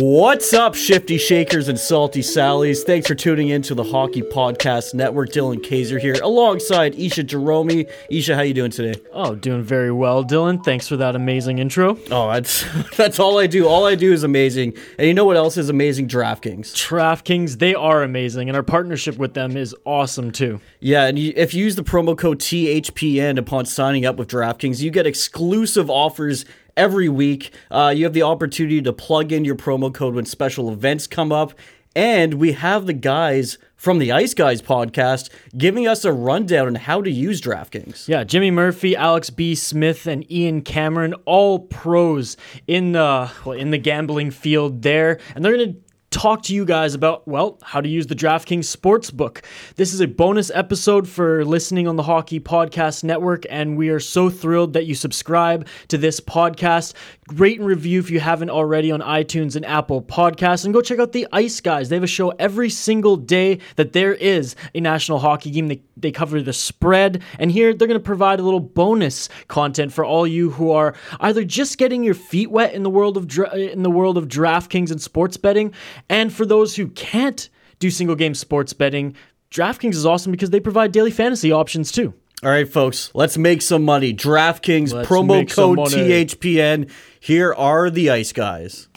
What's up, shifty shakers and salty sallies? Thanks for tuning in to the Hockey Podcast Network. Dylan Kaiser here, alongside Isha Jerome. Isha, how you doing today? Oh, doing very well, Dylan. Thanks for that amazing intro. Oh, that's that's all I do. All I do is amazing. And you know what else is amazing? DraftKings. DraftKings, they are amazing, and our partnership with them is awesome too. Yeah, and if you use the promo code THPN upon signing up with DraftKings, you get exclusive offers every week. Uh, you have the opportunity to plug in your promo code when special events come up. And we have the guys from the Ice Guys podcast giving us a rundown on how to use DraftKings. Yeah, Jimmy Murphy, Alex B. Smith, and Ian Cameron, all pros in the well, in the gambling field there, and they're gonna talk to you guys about, well, how to use the DraftKings Sportsbook. This is a bonus episode for listening on the Hockey Podcast Network, and we are so thrilled that you subscribe to this podcast. Rate and review if you haven't already on iTunes and Apple Podcasts, and go check out the Ice Guys. They have a show every single day that there is a national hockey game. They, they cover the spread, and here they're going to provide a little bonus content for all you who are either just getting your feet wet in the world of dra- in the world of DraftKings and sports betting, and for those who can't do single game sports betting, DraftKings is awesome because they provide daily fantasy options too. All right, folks, let's make some money. DraftKings Let's promo code. THPN. Here are the Ice Guys.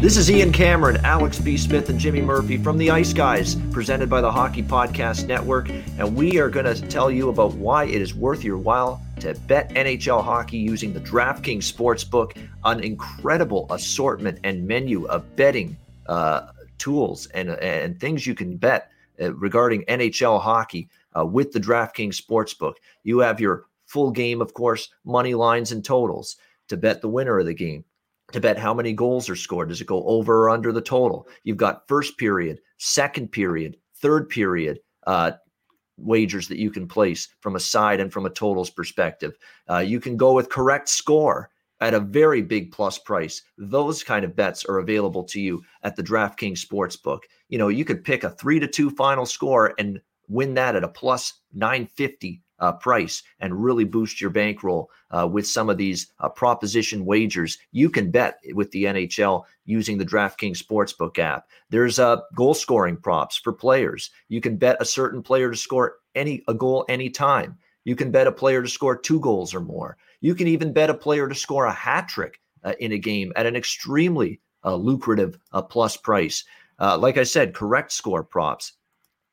This is Ian Cameron, Alex B. Smith, and Jimmy Murphy from the Ice Guys, presented by the Hockey Podcast Network. And we are going to tell you about why it is worth your while to bet NHL hockey using the DraftKings Sportsbook, an incredible assortment and menu of betting uh, tools and, and things you can bet uh, regarding NHL hockey uh, with the DraftKings Sportsbook. You have your full game, of course, money lines and totals to bet the winner of the game to bet how many goals are scored. Does it go over or under the total? You've got first period, second period, third period uh, wagers that you can place from a side and from a totals perspective. Uh, you can go with correct score at a very big plus price. Those kind of bets are available to you at the DraftKings Sportsbook. You know, you could pick a three to two final score and win that at a plus 950 uh, price and really boost your bankroll uh, with some of these uh, proposition wagers. You can bet with the NHL using the DraftKings Sportsbook app. There's uh, goal scoring props for players. You can bet a certain player to score any a goal anytime. You can bet a player to score two goals or more. You can even bet a player to score a hat trick uh, in a game at an extremely uh, lucrative plus price. Like I said, correct score props,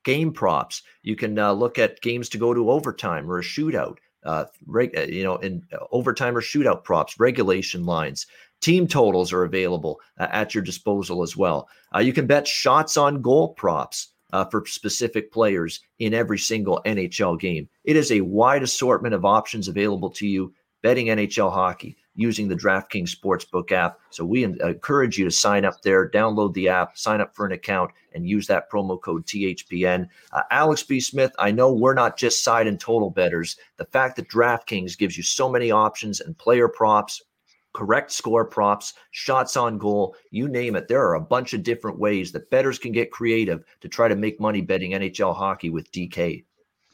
game props. You can uh, look at games to go to overtime or a shootout. Uh, reg- uh, you know, in uh, overtime or shootout props, regulation lines, team totals are available uh, at your disposal as well. Uh, you can bet shots on goal props for specific players in every single NHL game. It is a wide assortment of options available to you betting NHL hockey using the DraftKings Sportsbook app. So we encourage you to sign up there, download the app, sign up for an account, and use that promo code THPN. Uh, Alex B. Smith, I know we're not just side and total bettors. The fact that DraftKings gives you so many options and player props, correct score props, shots on goal, you name it. There are a bunch of different ways that bettors can get creative to try to make money betting NHL hockey with DK.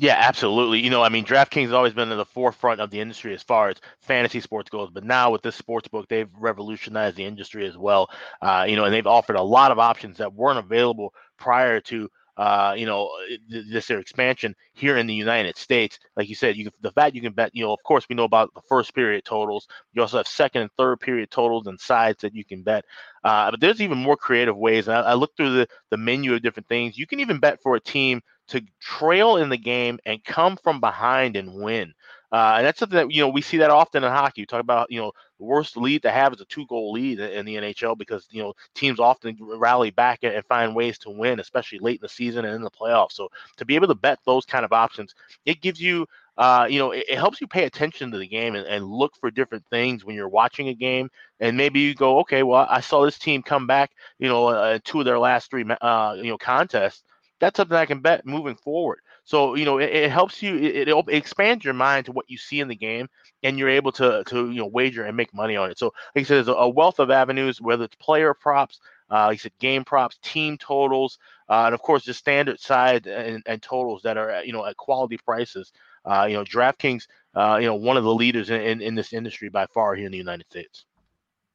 Yeah, absolutely. You know, I mean, DraftKings has always been in the forefront of the industry as far as fantasy sports goes, but now with this sports book, they've revolutionized the industry as well. Uh, you know, and they've offered a lot of options that weren't available prior to uh, you know, th- this their expansion here in the United States. Like you said, you the fact you can bet, you know, of course we know about the first period totals. You also have second and third period totals and sides that you can bet. Uh, but there's even more creative ways. I, I looked through the the menu of different things. You can even bet for a team to trail in the game and come from behind and win. Uh, and that's something that you know we see that often in hockey. You talk about you know the worst lead to have is a two-goal lead in the NHL because you know teams often rally back and and find ways to win, especially late in the season and in the playoffs. So to be able to bet those kind of options, it gives you uh, you know, it, it helps you pay attention to the game and, and look for different things when you're watching a game. And maybe you go, okay, well, I saw this team come back, you know, uh, two of their last three, uh, you know, contests. That's something I can bet moving forward. So you know it, it helps you. It, it, expands your mind to what you see in the game, and you're able to to you know wager and make money on it. So like I said, there's a wealth of avenues, whether it's player props, uh, like I said, game props, team totals, uh, and of course the standard side and, and totals that are you know at quality prices. Uh, you know, DraftKings, uh, you know, one of the leaders in, in, in this industry by far here in the United States.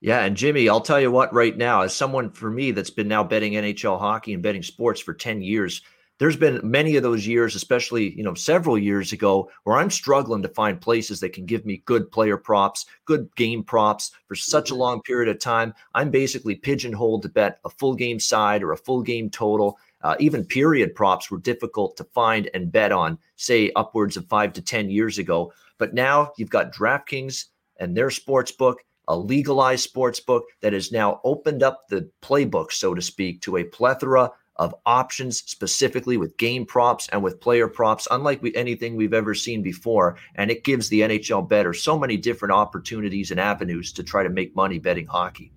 Yeah, and Jimmy, I'll tell you what, right now, as someone for me that's been now betting NHL hockey and betting sports for 10 years, there's been many of those years, especially, you know, several years ago, where I'm struggling to find places that can give me good player props, good game props for such a mm-hmm. long period of time. I'm basically pigeonholed to bet a full game side or a full game total. Uh, even period props were difficult to find and bet on, say upwards of five to 10 years ago. But now you've got DraftKings and their sports book, a legalized sports book that has now opened up the playbook, so to speak, to a plethora of options specifically with game props and with player props, unlike we, anything we've ever seen before. And it gives the NHL bettor so many different opportunities and avenues to try to make money betting hockey.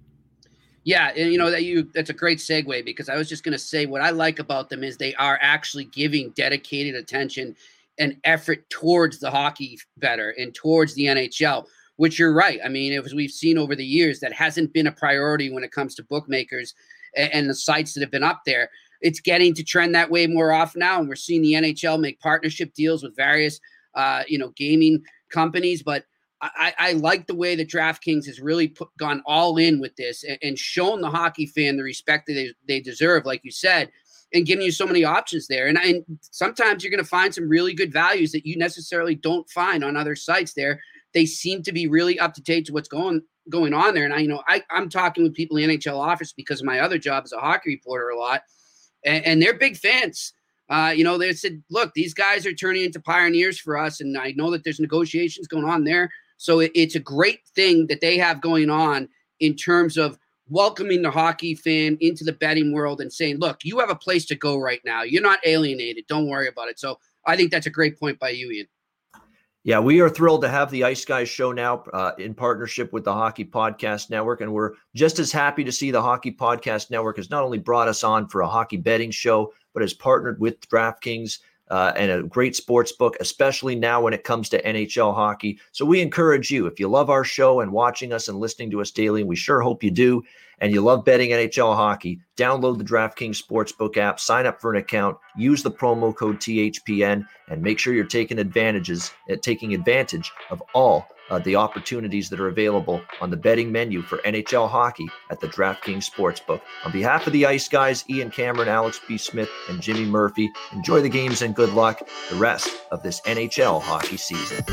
Yeah, and you know that you that's a great segue because I was just going to say what I like about them is they are actually giving dedicated attention and effort towards the hockey bettor and towards the NHL. Which you're right. I mean, as we've seen over the years, that hasn't been a priority when it comes to bookmakers and, and the sites that have been up there it's getting to trend that way more often now, and we're seeing the NHL make partnership deals with various, uh, you know, gaming companies. But I, I, like the way that DraftKings has really put, gone all in with this and, and shown the hockey fan the respect that they, they deserve, like you said, and giving you so many options there. And, and sometimes you're going to find some really good values that you necessarily don't find on other sites there. They seem to be really up to date to what's going going on there. And I, you know, I, I'm talking with people in the NHL office because of my other job as a hockey reporter a lot and, and they're big fans. Uh, you know, they said, look, these guys are turning into pioneers for us. And I know that there's negotiations going on there. So it, it's a great thing that they have going on in terms of welcoming the hockey fan into the betting world and saying, look, you have a place to go right now. You're not alienated. Don't worry about it. So I think that's a great point by you, Ian. Yeah, we are thrilled to have the Ice Guys show now uh, in partnership with the Hockey Podcast Network. And we're just as happy to see the Hockey Podcast Network has not only brought us on for a hockey betting show, but has partnered with DraftKings uh, and a great sports book, especially now when it comes to NHL hockey. So we encourage you, if you love our show and watching us and listening to us daily, and we sure hope you do, and you love betting NHL hockey, download the DraftKings Sportsbook app, sign up for an account, use the promo code THPN, and make sure you're taking advantages, uh, taking advantage of all uh, the opportunities that are available on the betting menu for NHL hockey at the DraftKings Sportsbook. On behalf of the Ice Guys, Ian Cameron, Alex B. Smith, and Jimmy Murphy, enjoy the games and good luck the rest of this NHL hockey season.